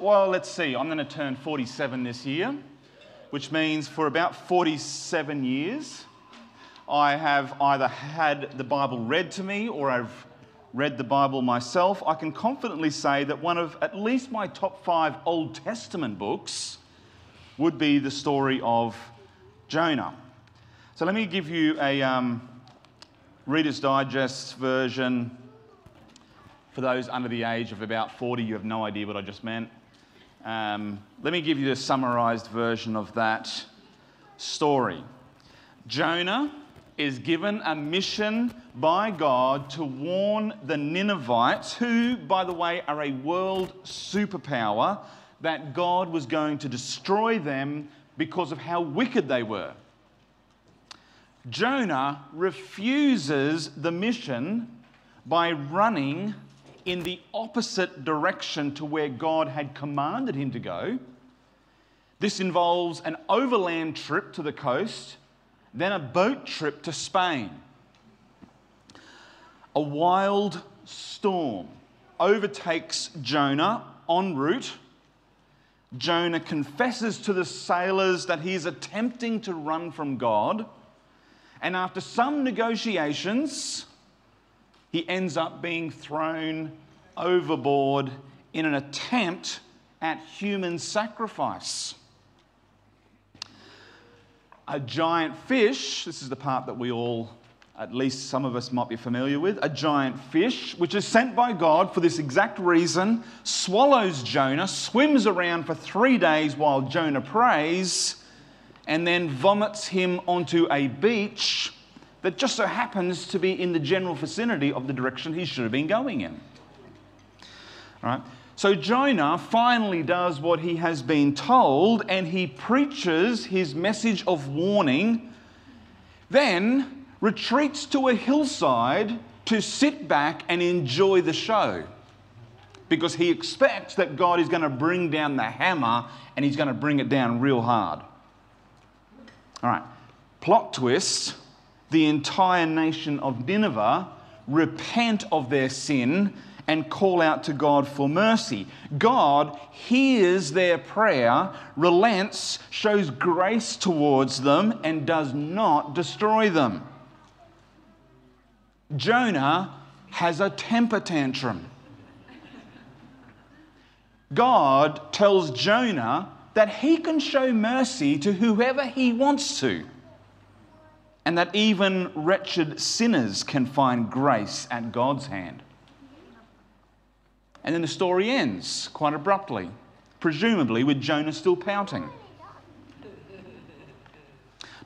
well, let's see, I'm going to turn 47 this year, which means for about 47 years, I have either had the Bible read to me or I've read the Bible myself. I can confidently say that one of at least my top five Old Testament books would be the story of Jonah. So let me give you a um, Reader's Digest version. For those under the age of about 40, you have no idea what I just meant. Um, let me give you the summarized version of that story. Jonah is given a mission by God to warn the Ninevites, who, by the way, are a world superpower, that God was going to destroy them because of how wicked they were. Jonah refuses the mission by running in the opposite direction to where God had commanded him to go. This involves an overland trip to the coast, then a boat trip to Spain. A wild storm overtakes Jonah en route. Jonah confesses to the sailors that he is attempting to run from God. And after some negotiations, he ends up being thrown overboard in an attempt at human sacrifice. A giant fish, this is the part that we all, at least some of us, might be familiar with. A giant fish, which is sent by God for this exact reason, swallows Jonah, swims around for three days while Jonah prays, and then vomits him onto a beach that just so happens to be in the general vicinity of the direction he should have been going in. Right? So Jonah finally does what he has been told and he preaches his message of warning, then retreats to a hillside to sit back and enjoy the show. Because he expects that God is going to bring down the hammer and he's going to bring it down real hard. All right, plot twist the entire nation of Nineveh repent of their sin and call out to God for mercy. God hears their prayer, relents, shows grace towards them, and does not destroy them. Jonah has a temper tantrum. God tells Jonah that he can show mercy to whoever he wants to and that even wretched sinners can find grace at God's hand. And then the story ends quite abruptly, presumably with Jonah still pouting.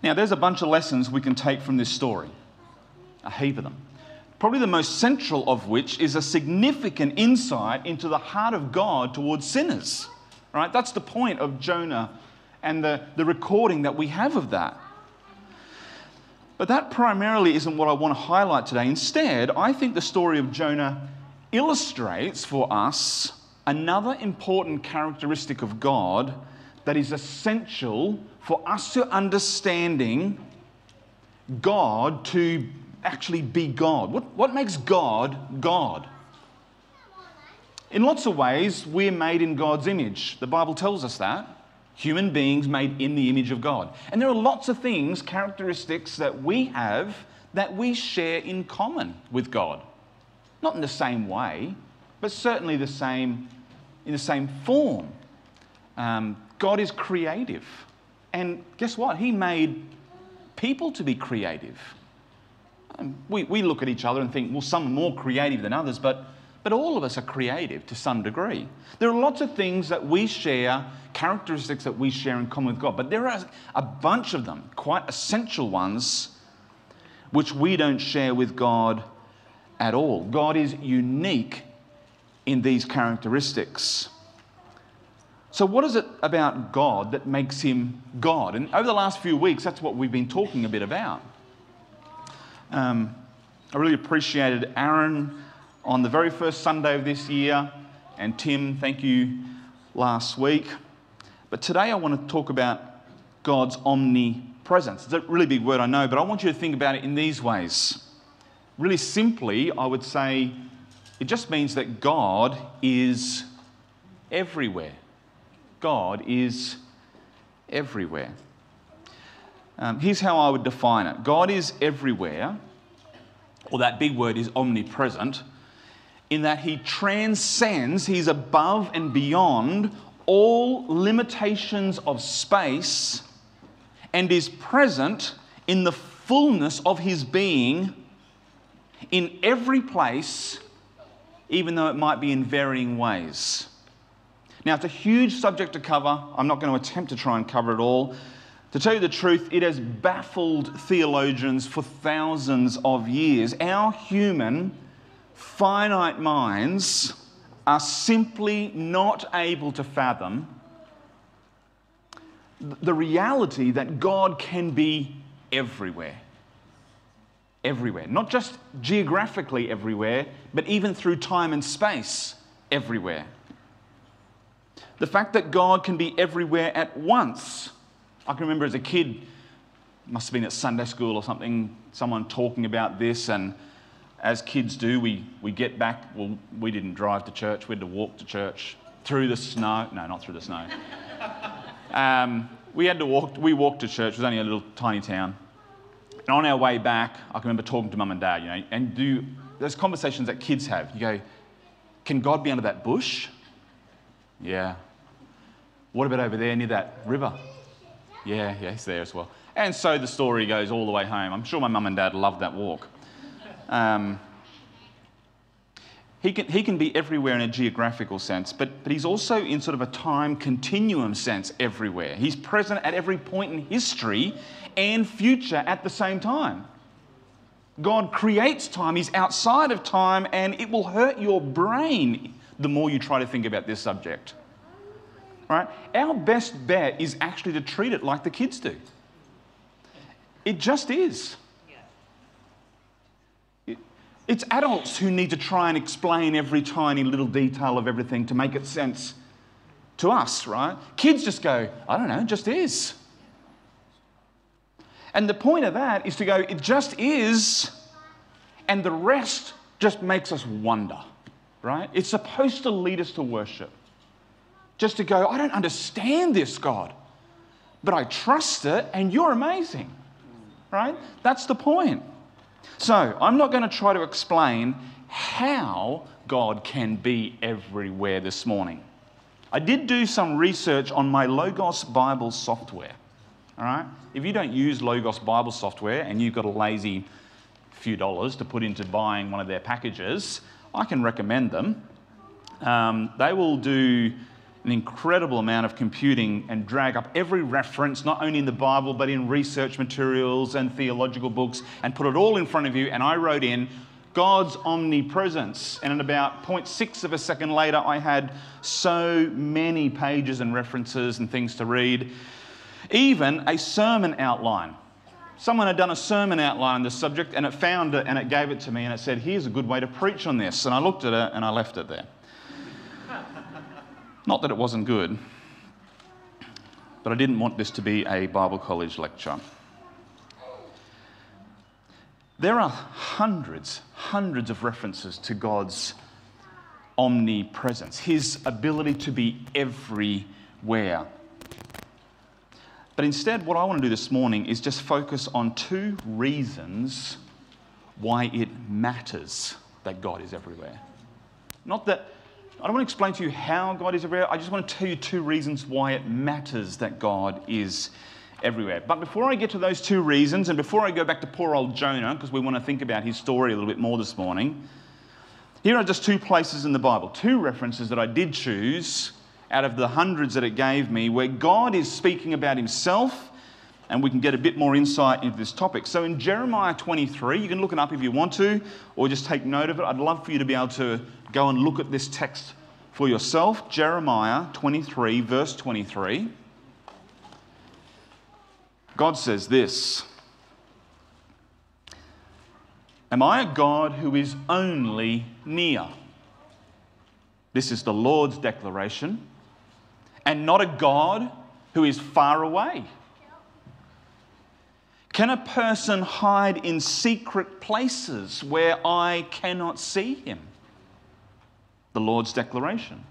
Now, there's a bunch of lessons we can take from this story, a heap of them. Probably the most central of which is a significant insight into the heart of God towards sinners. Right? That's the point of Jonah and the, the recording that we have of that. But that primarily isn't what I want to highlight today. Instead, I think the story of Jonah illustrates for us another important characteristic of God that is essential for us to understanding God to actually be God. What, what makes God God? In lots of ways, we're made in God's image. The Bible tells us that human beings made in the image of God. And there are lots of things, characteristics that we have that we share in common with God. Not in the same way, but certainly the same, in the same form. Um, God is creative. And guess what? He made people to be creative. Um, we, we look at each other and think, well, some are more creative than others, but but all of us are creative to some degree. There are lots of things that we share, characteristics that we share in common with God, but there are a bunch of them, quite essential ones, which we don't share with God at all. God is unique in these characteristics. So, what is it about God that makes him God? And over the last few weeks, that's what we've been talking a bit about. Um, I really appreciated Aaron on the very first Sunday of this year, and Tim, thank you last week. But today I want to talk about God's omnipresence. It's a really big word, I know, but I want you to think about it in these ways. Really simply, I would say it just means that God is everywhere. God is everywhere. Um, here's how I would define it God is everywhere, or that big word is omnipresent, in that He transcends, He's above and beyond all limitations of space and is present in the fullness of His being in every place, even though it might be in varying ways. Now, it's a huge subject to cover. I'm not going to attempt to try and cover it all. To tell you the truth, it has baffled theologians for thousands of years. Our human, finite minds are simply not able to fathom the reality that God can be everywhere. Everywhere. Not just geographically everywhere, but even through time and space, everywhere. The fact that God can be everywhere at once. I can remember as a kid, must have been at Sunday school or something, someone talking about this, and as kids do, we, we get back. Well, we didn't drive to church, we had to walk to church through the snow. No, not through the snow. Um, we had to walk, we walked to church, it was only a little tiny town. And on our way back, I can remember talking to mum and dad, you know, and do those conversations that kids have. You go, Can God be under that bush? Yeah. What about over there near that river? Yeah, yeah, he's there as well. And so the story goes all the way home. I'm sure my mum and dad loved that walk. Um, he can, he can be everywhere in a geographical sense, but, but he's also in sort of a time continuum sense everywhere. He's present at every point in history and future at the same time. God creates time, He's outside of time, and it will hurt your brain the more you try to think about this subject. Right? Our best bet is actually to treat it like the kids do. It just is. It's adults who need to try and explain every tiny little detail of everything to make it sense to us, right? Kids just go, I don't know, it just is. And the point of that is to go, it just is, and the rest just makes us wonder, right? It's supposed to lead us to worship. Just to go, I don't understand this, God, but I trust it, and you're amazing, right? That's the point. So, I'm not going to try to explain how God can be everywhere this morning. I did do some research on my Logos Bible software. All right? If you don't use Logos Bible software and you've got a lazy few dollars to put into buying one of their packages, I can recommend them. Um, they will do an incredible amount of computing and drag up every reference, not only in the Bible, but in research materials and theological books, and put it all in front of you. And I wrote in God's omnipresence. And in about 0.6 of a second later, I had so many pages and references and things to read, even a sermon outline. Someone had done a sermon outline on this subject and it found it and it gave it to me and it said, Here's a good way to preach on this. And I looked at it and I left it there. Not that it wasn't good, but I didn't want this to be a Bible college lecture. There are hundreds, hundreds of references to God's omnipresence, His ability to be everywhere. But instead, what I want to do this morning is just focus on two reasons why it matters that God is everywhere. Not that I don't want to explain to you how God is everywhere. I just want to tell you two reasons why it matters that God is everywhere. But before I get to those two reasons, and before I go back to poor old Jonah, because we want to think about his story a little bit more this morning, here are just two places in the Bible, two references that I did choose out of the hundreds that it gave me, where God is speaking about himself and we can get a bit more insight into this topic. So in Jeremiah 23, you can look it up if you want to, or just take note of it. I'd love for you to be able to go and look at this text for yourself. Jeremiah 23, verse 23. God says this Am I a God who is only near? This is the Lord's declaration, and not a God who is far away. Can a person hide in secret places where I cannot see him? The Lord's declaration.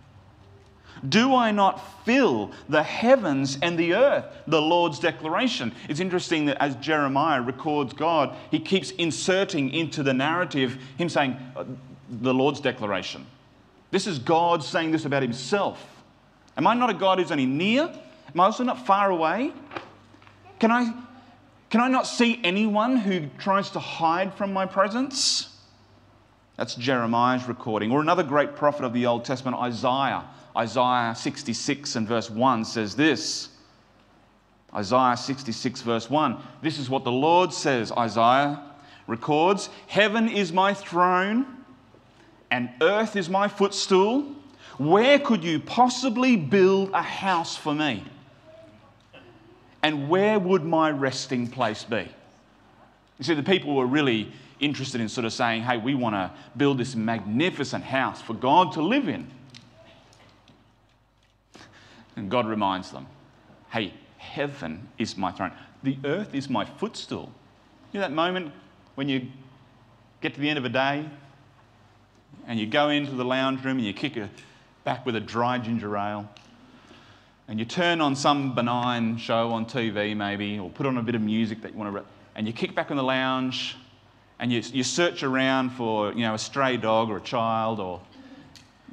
Do I not fill the heavens and the earth? The Lord's declaration. It's interesting that as Jeremiah records God, he keeps inserting into the narrative him saying, uh, the Lord's declaration. This is God saying this about himself. Am I not a God who's only near? Am I also not far away? Can I, can I not see anyone who tries to hide from my presence? That's Jeremiah's recording. Or another great prophet of the Old Testament, Isaiah. Isaiah 66 and verse 1 says this. Isaiah 66, verse 1. This is what the Lord says, Isaiah records Heaven is my throne, and earth is my footstool. Where could you possibly build a house for me? And where would my resting place be? You see, the people were really interested in sort of saying, hey, we want to build this magnificent house for God to live in. And God reminds them, hey, heaven is my throne, the earth is my footstool. You know that moment when you get to the end of a day and you go into the lounge room and you kick a, back with a dry ginger ale and you turn on some benign show on TV maybe or put on a bit of music that you want to, and you kick back in the lounge and you, you search around for you know, a stray dog or a child or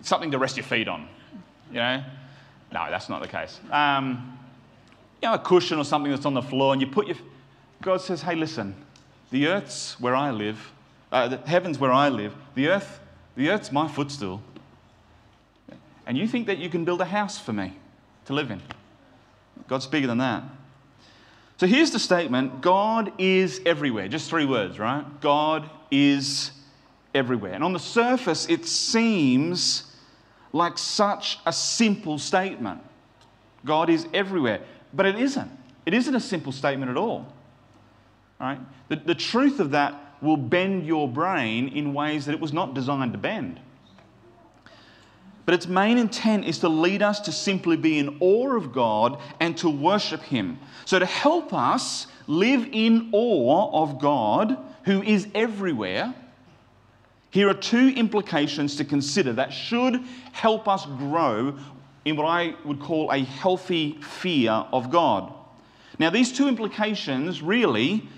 something to rest your feet on. You know? No, that's not the case. Um, you know, a cushion or something that's on the floor, and you put your. God says, hey, listen, the earth's where I live, uh, the heaven's where I live, the earth, the earth's my footstool. And you think that you can build a house for me to live in? God's bigger than that. So here's the statement God is everywhere. Just three words, right? God is everywhere. And on the surface, it seems like such a simple statement. God is everywhere. But it isn't. It isn't a simple statement at all. Right? The, the truth of that will bend your brain in ways that it was not designed to bend. But its main intent is to lead us to simply be in awe of God and to worship Him. So, to help us live in awe of God, who is everywhere, here are two implications to consider that should help us grow in what I would call a healthy fear of God. Now, these two implications really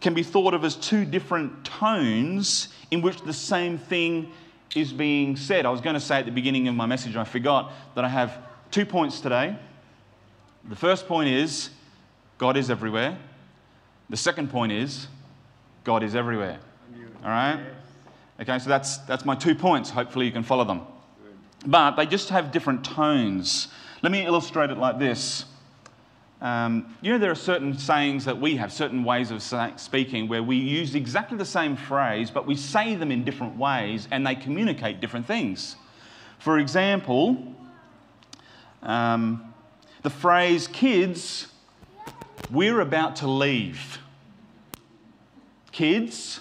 can be thought of as two different tones in which the same thing is being said. I was going to say at the beginning of my message, I forgot that I have two points today. The first point is God is everywhere. The second point is God is everywhere. All right? Okay, so that's, that's my two points. Hopefully, you can follow them. But they just have different tones. Let me illustrate it like this. Um, you know, there are certain sayings that we have, certain ways of speaking, where we use exactly the same phrase, but we say them in different ways and they communicate different things. For example, um, the phrase, kids, we're about to leave. Kids,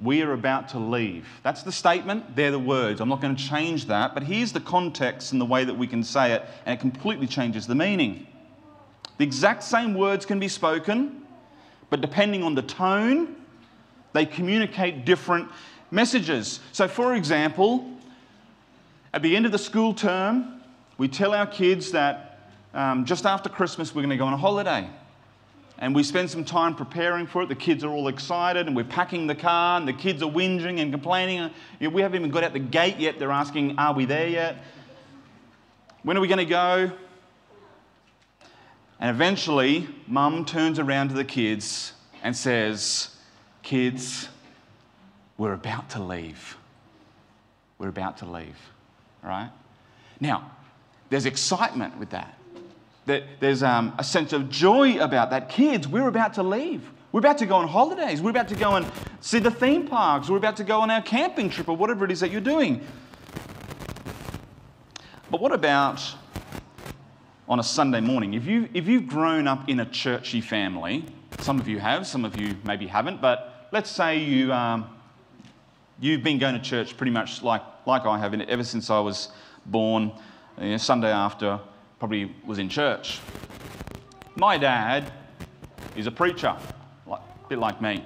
we are about to leave. That's the statement, they're the words. I'm not going to change that, but here's the context and the way that we can say it, and it completely changes the meaning. The exact same words can be spoken, but depending on the tone, they communicate different messages. So, for example, at the end of the school term, we tell our kids that um, just after Christmas we're going to go on a holiday and we spend some time preparing for it. The kids are all excited, and we're packing the car, and the kids are whinging and complaining. We haven't even got out the gate yet. They're asking, Are we there yet? When are we going to go? And eventually, mum turns around to the kids and says, Kids, we're about to leave. We're about to leave. right? Now, there's excitement with that there's um, a sense of joy about that. Kids, we're about to leave. We're about to go on holidays. We're about to go and see the theme parks. We're about to go on our camping trip or whatever it is that you're doing. But what about on a Sunday morning? If, you, if you've grown up in a churchy family, some of you have, some of you maybe haven't, but let's say you, um, you've been going to church pretty much like, like I have ever since I was born, you know, Sunday after probably was in church. My dad is a preacher, like, a bit like me,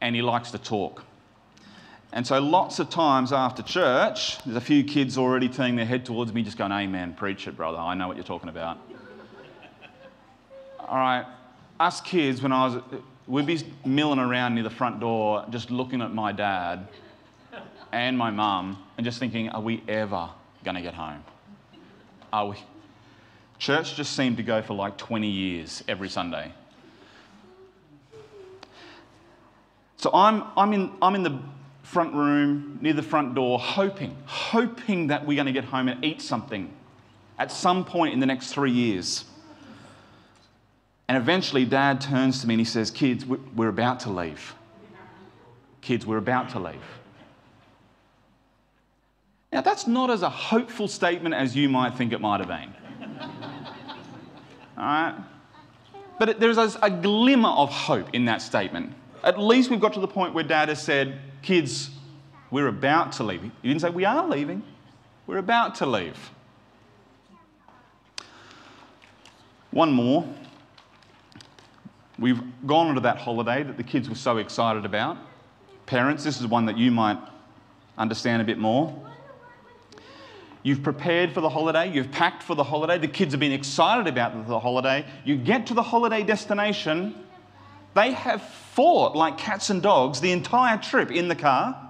and he likes to talk. And so, lots of times after church, there's a few kids already turning their head towards me, just going, Amen, preach it, brother. I know what you're talking about. All right, us kids, when I was, we'd be milling around near the front door, just looking at my dad and my mum, and just thinking, Are we ever going to get home? Are we? Church just seemed to go for like 20 years every Sunday. So I'm, I'm, in, I'm in the front room near the front door, hoping, hoping that we're going to get home and eat something at some point in the next three years. And eventually, dad turns to me and he says, Kids, we're about to leave. Kids, we're about to leave. Now, that's not as a hopeful statement as you might think it might have been. All right? But there's a glimmer of hope in that statement. At least we've got to the point where dad has said, Kids, we're about to leave. He didn't say we are leaving, we're about to leave. One more. We've gone on to that holiday that the kids were so excited about. Parents, this is one that you might understand a bit more. You've prepared for the holiday, you've packed for the holiday, the kids have been excited about the holiday. You get to the holiday destination, they have fought like cats and dogs the entire trip in the car.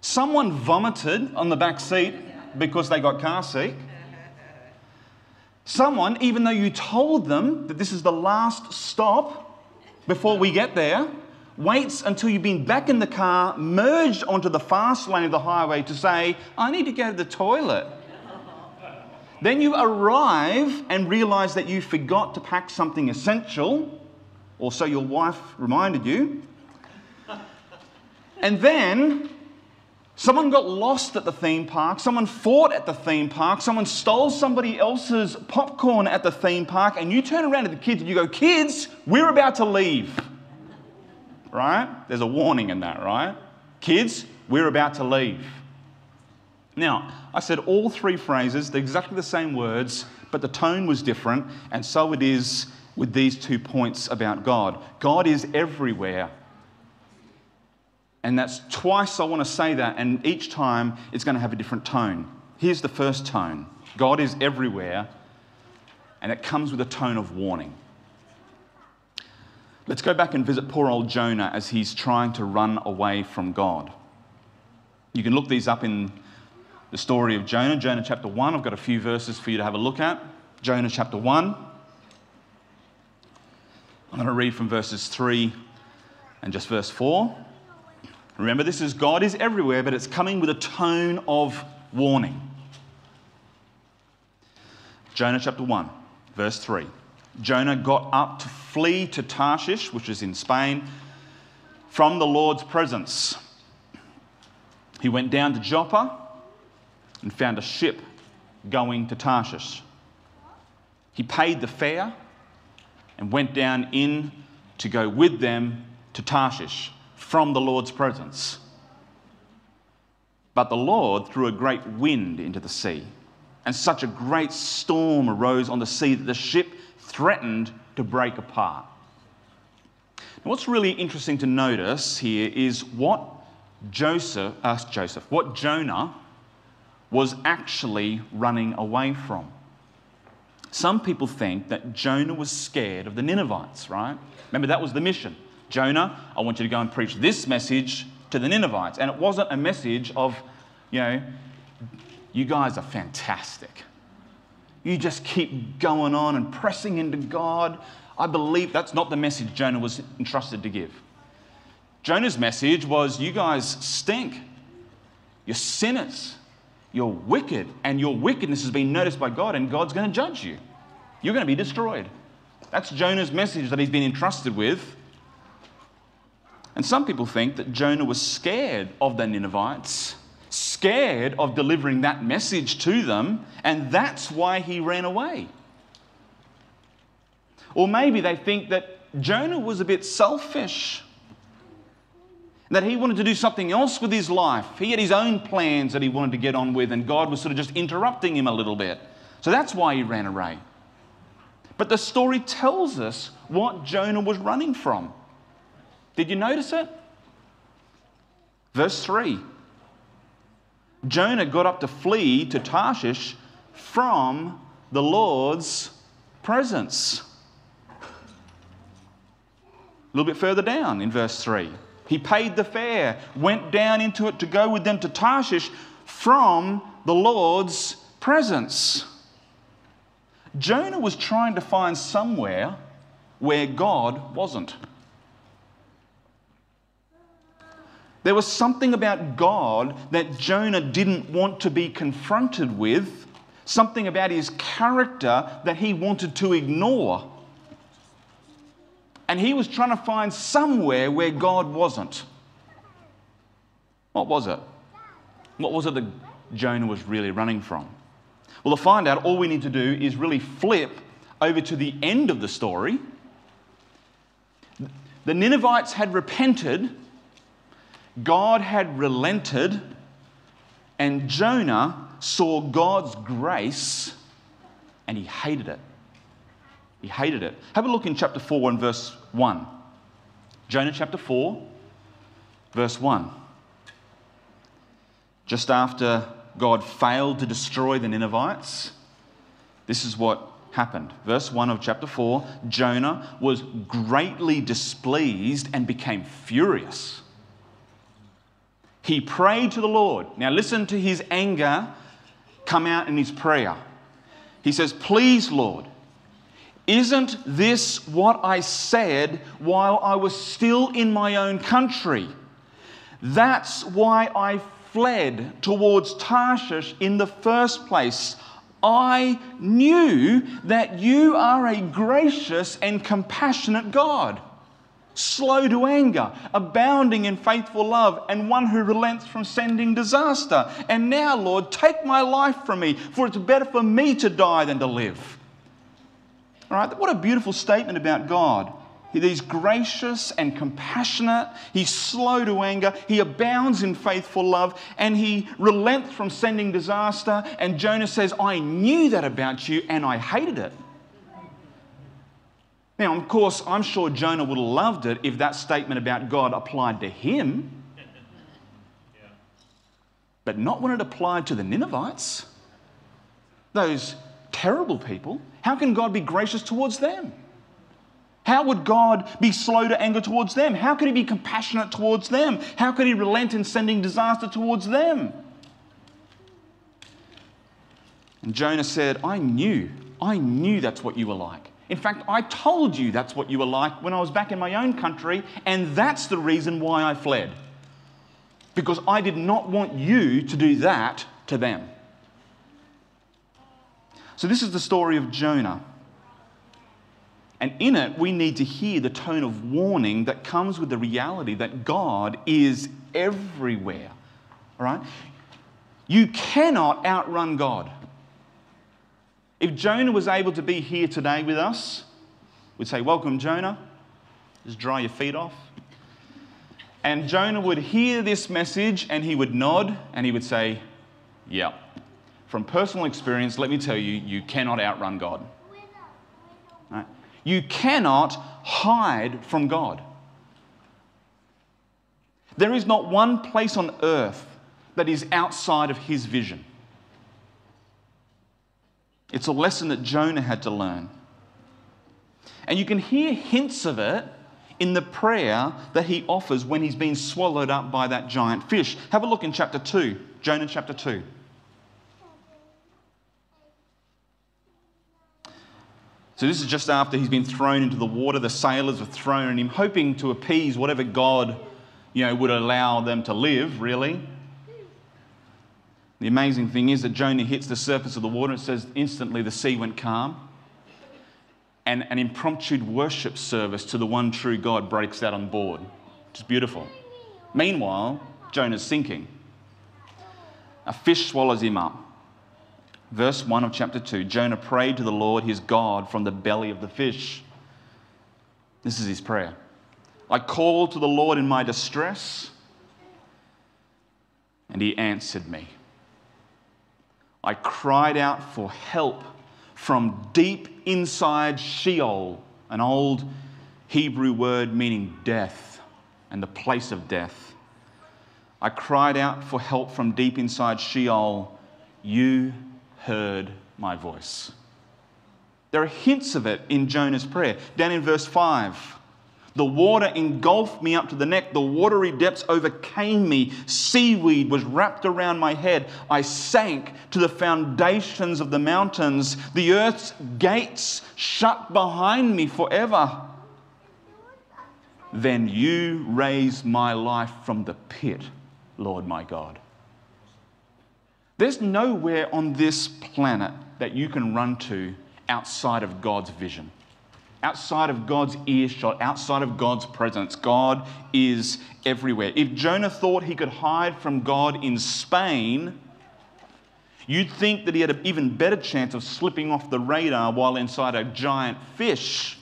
Someone vomited on the back seat because they got car sick. Someone, even though you told them that this is the last stop before we get there, waits until you've been back in the car, merged onto the fast lane of the highway to say, I need to go to the toilet. then you arrive and realize that you forgot to pack something essential, or so your wife reminded you. And then Someone got lost at the theme park. Someone fought at the theme park. Someone stole somebody else's popcorn at the theme park. And you turn around to the kids and you go, Kids, we're about to leave. Right? There's a warning in that, right? Kids, we're about to leave. Now, I said all three phrases, they're exactly the same words, but the tone was different. And so it is with these two points about God. God is everywhere and that's twice I want to say that, and each time it's going to have a different tone. Here's the first tone God is everywhere, and it comes with a tone of warning. Let's go back and visit poor old Jonah as he's trying to run away from God. You can look these up in the story of Jonah, Jonah chapter 1. I've got a few verses for you to have a look at. Jonah chapter 1. I'm going to read from verses 3 and just verse 4. Remember, this is God is everywhere, but it's coming with a tone of warning. Jonah chapter 1, verse 3. Jonah got up to flee to Tarshish, which is in Spain, from the Lord's presence. He went down to Joppa and found a ship going to Tarshish. He paid the fare and went down in to go with them to Tarshish from the Lord's presence. But the Lord threw a great wind into the sea, and such a great storm arose on the sea that the ship threatened to break apart. Now, what's really interesting to notice here is what Joseph, uh, Joseph, what Jonah was actually running away from. Some people think that Jonah was scared of the Ninevites, right? Remember, that was the mission Jonah, I want you to go and preach this message to the Ninevites. And it wasn't a message of, you know, you guys are fantastic. You just keep going on and pressing into God. I believe that's not the message Jonah was entrusted to give. Jonah's message was, You guys stink. You're sinners. You're wicked. And your wickedness has been noticed by God, and God's going to judge you. You're going to be destroyed. That's Jonah's message that he's been entrusted with. And some people think that Jonah was scared of the Ninevites, scared of delivering that message to them, and that's why he ran away. Or maybe they think that Jonah was a bit selfish, that he wanted to do something else with his life. He had his own plans that he wanted to get on with, and God was sort of just interrupting him a little bit. So that's why he ran away. But the story tells us what Jonah was running from. Did you notice it? Verse 3 Jonah got up to flee to Tarshish from the Lord's presence. A little bit further down in verse 3. He paid the fare, went down into it to go with them to Tarshish from the Lord's presence. Jonah was trying to find somewhere where God wasn't. There was something about God that Jonah didn't want to be confronted with, something about his character that he wanted to ignore. And he was trying to find somewhere where God wasn't. What was it? What was it that Jonah was really running from? Well, to find out, all we need to do is really flip over to the end of the story. The Ninevites had repented, God had relented, and Jonah saw God's grace and he hated it. He hated it. Have a look in chapter 4 and verse 1. Jonah chapter 4, verse 1. Just after God failed to destroy the Ninevites, this is what happened. Verse 1 of chapter 4 Jonah was greatly displeased and became furious. He prayed to the Lord. Now, listen to his anger come out in his prayer. He says, Please, Lord, isn't this what I said while I was still in my own country? That's why I fled towards Tarshish in the first place. I knew that you are a gracious and compassionate God, slow to anger, abounding in faithful love, and one who relents from sending disaster. And now, Lord, take my life from me, for it's better for me to die than to live. All right, what a beautiful statement about God. He's gracious and compassionate. He's slow to anger. He abounds in faithful love and he relents from sending disaster. And Jonah says, I knew that about you and I hated it. Now, of course, I'm sure Jonah would have loved it if that statement about God applied to him, but not when it applied to the Ninevites, those terrible people. How can God be gracious towards them? How would God be slow to anger towards them? How could He be compassionate towards them? How could He relent in sending disaster towards them? And Jonah said, I knew, I knew that's what you were like. In fact, I told you that's what you were like when I was back in my own country, and that's the reason why I fled. Because I did not want you to do that to them. So, this is the story of Jonah. And in it, we need to hear the tone of warning that comes with the reality that God is everywhere. All right? You cannot outrun God. If Jonah was able to be here today with us, we'd say, Welcome, Jonah. Just dry your feet off. And Jonah would hear this message and he would nod and he would say, Yeah. From personal experience, let me tell you, you cannot outrun God. You cannot hide from God. There is not one place on earth that is outside of his vision. It's a lesson that Jonah had to learn. And you can hear hints of it in the prayer that he offers when he's been swallowed up by that giant fish. Have a look in chapter 2, Jonah chapter 2. So, this is just after he's been thrown into the water. The sailors have thrown him, hoping to appease whatever God you know, would allow them to live, really. The amazing thing is that Jonah hits the surface of the water. and says instantly the sea went calm. And an impromptu worship service to the one true God breaks out on board. It's beautiful. Meanwhile, Jonah's sinking. A fish swallows him up. Verse 1 of chapter 2 Jonah prayed to the Lord his God from the belly of the fish. This is his prayer. I called to the Lord in my distress, and he answered me. I cried out for help from deep inside Sheol, an old Hebrew word meaning death and the place of death. I cried out for help from deep inside Sheol. You heard my voice. There are hints of it in Jonah's prayer. Down in verse 5. The water engulfed me up to the neck. The watery depths overcame me. Seaweed was wrapped around my head. I sank to the foundations of the mountains. The earth's gates shut behind me forever. Then you raised my life from the pit, Lord my God. There's nowhere on this planet that you can run to outside of God's vision outside of God's earshot, outside of God's presence. God is everywhere. If Jonah thought he could hide from God in Spain, you'd think that he had an even better chance of slipping off the radar while inside a giant fish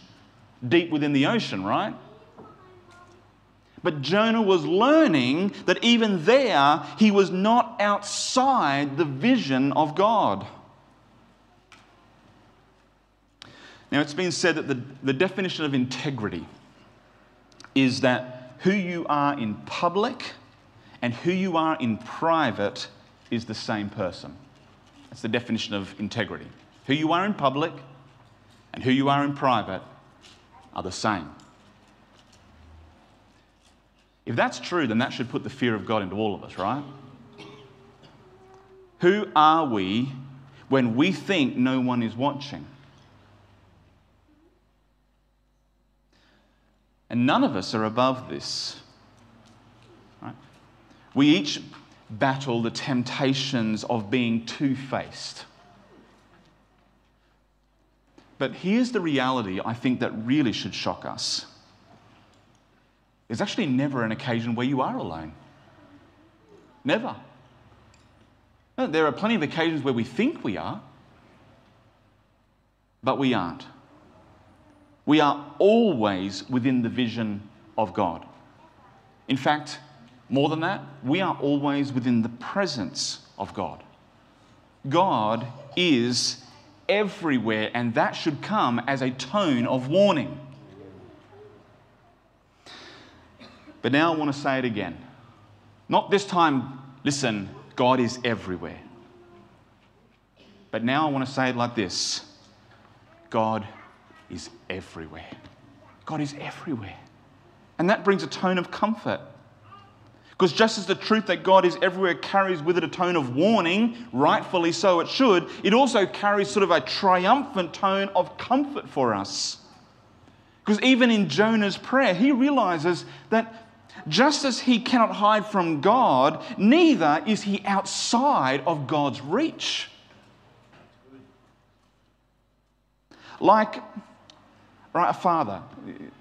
deep within the ocean, right? But Jonah was learning that even there, he was not outside the vision of God. Now, it's been said that the, the definition of integrity is that who you are in public and who you are in private is the same person. That's the definition of integrity. Who you are in public and who you are in private are the same. If that's true, then that should put the fear of God into all of us, right? Who are we when we think no one is watching? And none of us are above this. Right? We each battle the temptations of being two faced. But here's the reality I think that really should shock us. There's actually never an occasion where you are alone. Never. there are plenty of occasions where we think we are, but we aren't. We are always within the vision of God. In fact, more than that, we are always within the presence of God. God is everywhere, and that should come as a tone of warning. But now I want to say it again. Not this time, listen, God is everywhere. But now I want to say it like this God is everywhere. God is everywhere. And that brings a tone of comfort. Because just as the truth that God is everywhere carries with it a tone of warning, rightfully so it should, it also carries sort of a triumphant tone of comfort for us. Because even in Jonah's prayer, he realizes that just as he cannot hide from God, neither is he outside of God's reach. Like right, a father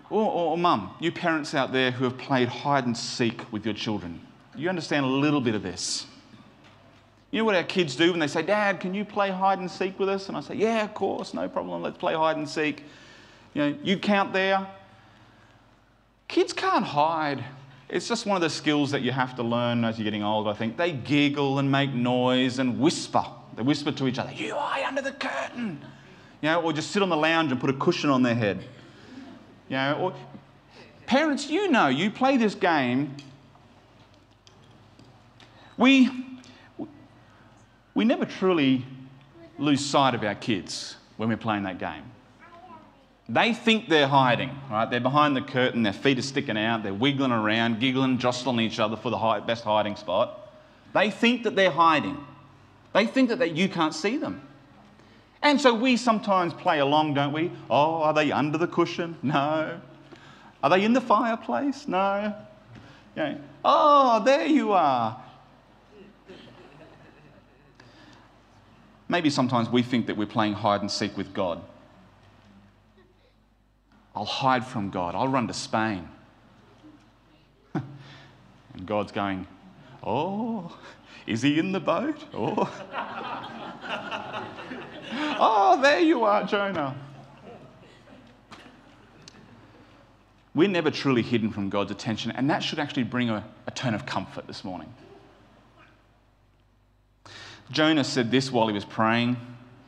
or, or, or mum, you parents out there who have played hide and seek with your children, you understand a little bit of this. You know what our kids do when they say, Dad, can you play hide and seek with us? And I say, Yeah, of course, no problem, let's play hide and seek. You know, you count there. Kids can't hide. It's just one of the skills that you have to learn as you're getting older, I think. They giggle and make noise and whisper. They whisper to each other, You eye under the curtain you know, or just sit on the lounge and put a cushion on their head. You know, or parents, you know, you play this game. We, we never truly lose sight of our kids when we're playing that game. They think they're hiding, right? They're behind the curtain, their feet are sticking out, they're wiggling around, giggling, jostling each other for the best hiding spot. They think that they're hiding. They think that you can't see them. And so we sometimes play along, don't we? Oh, are they under the cushion? No. Are they in the fireplace? No. Know, oh, there you are. Maybe sometimes we think that we're playing hide and seek with God. I'll hide from God. I'll run to Spain. and God's going, Oh, is he in the boat? Oh. oh, there you are, Jonah. We're never truly hidden from God's attention, and that should actually bring a, a tone of comfort this morning. Jonah said this while he was praying,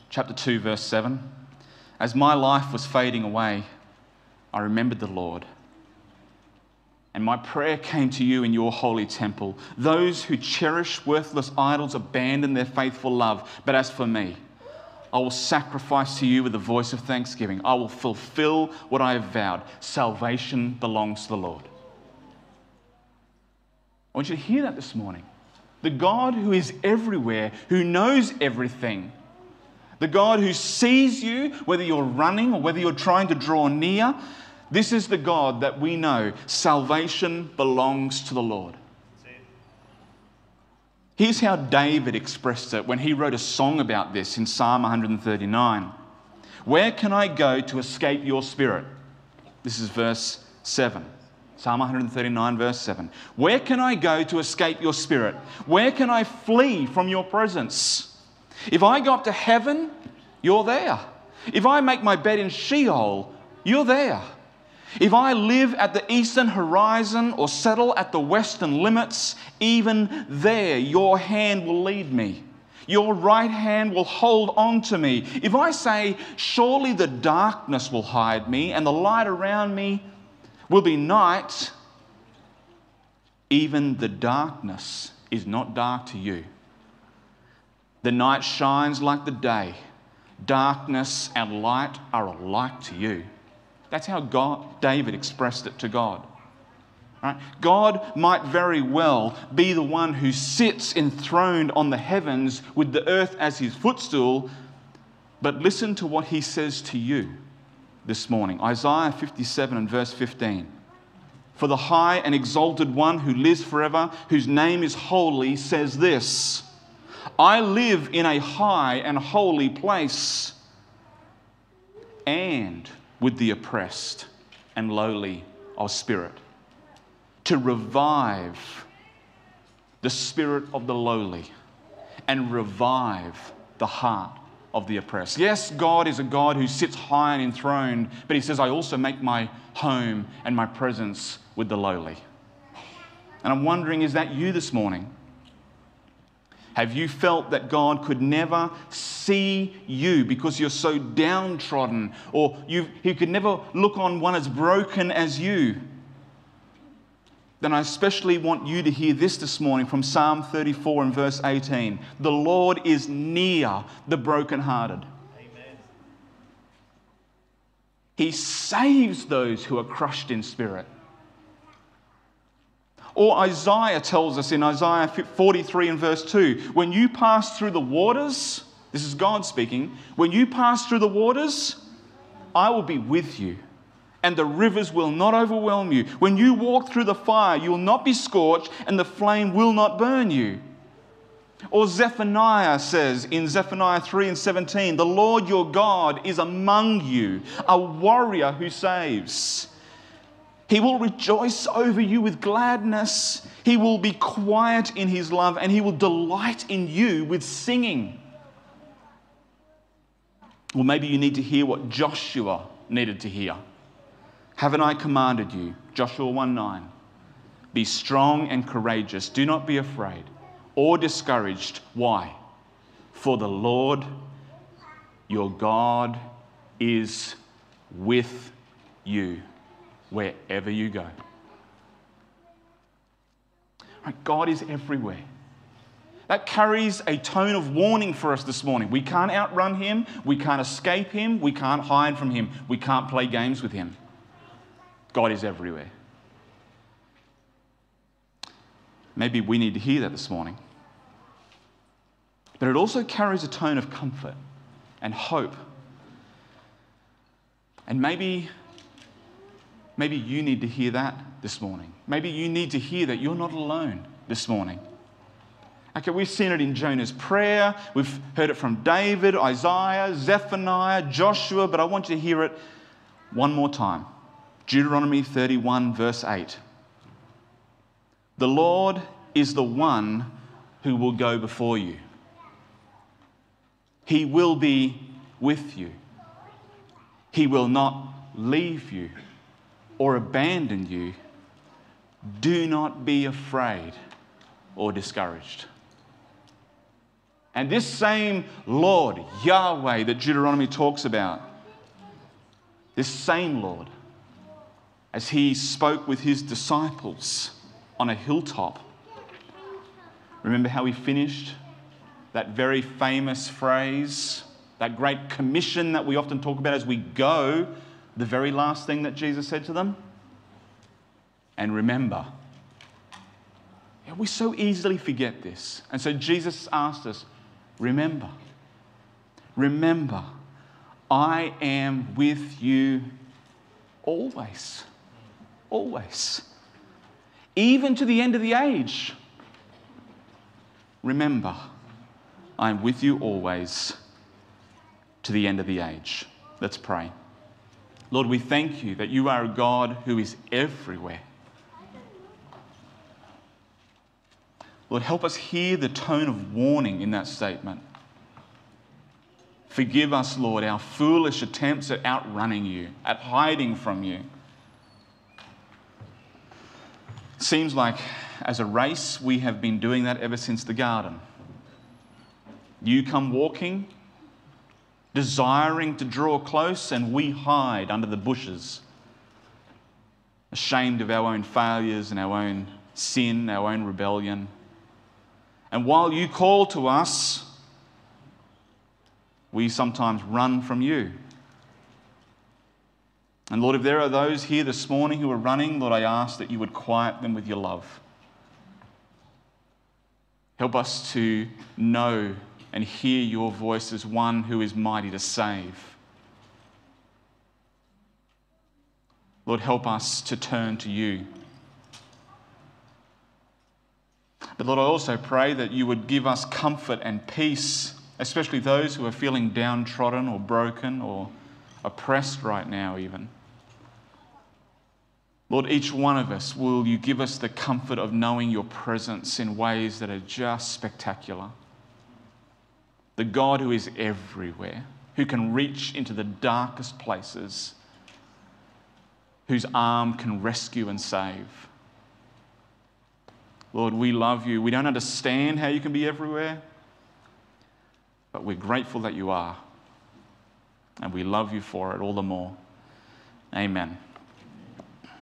chapter 2, verse 7 As my life was fading away, I remembered the Lord. And my prayer came to you in your holy temple. Those who cherish worthless idols abandon their faithful love. But as for me, I will sacrifice to you with a voice of thanksgiving. I will fulfill what I have vowed. Salvation belongs to the Lord. I want you to hear that this morning. The God who is everywhere, who knows everything, the God who sees you, whether you're running or whether you're trying to draw near, this is the God that we know. Salvation belongs to the Lord. Here's how David expressed it when he wrote a song about this in Psalm 139. Where can I go to escape your spirit? This is verse 7. Psalm 139, verse 7. Where can I go to escape your spirit? Where can I flee from your presence? If I go up to heaven, you're there. If I make my bed in Sheol, you're there. If I live at the eastern horizon or settle at the western limits, even there your hand will lead me. Your right hand will hold on to me. If I say, Surely the darkness will hide me, and the light around me will be night, even the darkness is not dark to you. The night shines like the day, darkness and light are alike to you. That's how God, David expressed it to God. Right? God might very well be the one who sits enthroned on the heavens with the earth as his footstool, but listen to what he says to you this morning Isaiah 57 and verse 15. For the high and exalted one who lives forever, whose name is holy, says this I live in a high and holy place and with the oppressed and lowly of spirit, to revive the spirit of the lowly and revive the heart of the oppressed. Yes, God is a God who sits high and enthroned, but He says, I also make my home and my presence with the lowly. And I'm wondering, is that you this morning? Have you felt that God could never see you because you're so downtrodden, or He could never look on one as broken as you? Then I especially want you to hear this this morning from Psalm 34 and verse 18. The Lord is near the brokenhearted. Amen. He saves those who are crushed in spirit. Or Isaiah tells us in Isaiah 43 and verse 2 when you pass through the waters, this is God speaking, when you pass through the waters, I will be with you, and the rivers will not overwhelm you. When you walk through the fire, you will not be scorched, and the flame will not burn you. Or Zephaniah says in Zephaniah 3 and 17, The Lord your God is among you, a warrior who saves. He will rejoice over you with gladness. He will be quiet in his love and he will delight in you with singing. Well, maybe you need to hear what Joshua needed to hear. Haven't I commanded you? Joshua 1 9. Be strong and courageous. Do not be afraid or discouraged. Why? For the Lord your God is with you wherever you go. Right, God is everywhere. That carries a tone of warning for us this morning. We can't outrun him, we can't escape him, we can't hide from him, we can't play games with him. God is everywhere. Maybe we need to hear that this morning. But it also carries a tone of comfort and hope. And maybe Maybe you need to hear that this morning. Maybe you need to hear that you're not alone this morning. Okay, we've seen it in Jonah's prayer. We've heard it from David, Isaiah, Zephaniah, Joshua, but I want you to hear it one more time. Deuteronomy 31, verse 8. The Lord is the one who will go before you, He will be with you, He will not leave you or abandon you, do not be afraid or discouraged. And this same Lord, Yahweh, that Deuteronomy talks about, this same Lord, as he spoke with his disciples on a hilltop. Remember how he finished that very famous phrase, that great commission that we often talk about as we go, the very last thing that Jesus said to them? And remember. Yeah, we so easily forget this. And so Jesus asked us, remember. Remember, I am with you always. Always. Even to the end of the age. Remember, I am with you always to the end of the age. Let's pray. Lord, we thank you that you are a God who is everywhere. Lord, help us hear the tone of warning in that statement. Forgive us, Lord, our foolish attempts at outrunning you, at hiding from you. Seems like as a race, we have been doing that ever since the garden. You come walking, desiring to draw close, and we hide under the bushes, ashamed of our own failures and our own sin, our own rebellion. And while you call to us, we sometimes run from you. And Lord, if there are those here this morning who are running, Lord, I ask that you would quiet them with your love. Help us to know and hear your voice as one who is mighty to save. Lord, help us to turn to you. But Lord, I also pray that you would give us comfort and peace, especially those who are feeling downtrodden or broken or oppressed right now, even. Lord, each one of us, will you give us the comfort of knowing your presence in ways that are just spectacular? The God who is everywhere, who can reach into the darkest places, whose arm can rescue and save. Lord, we love you. We don't understand how you can be everywhere, but we're grateful that you are. And we love you for it all the more. Amen.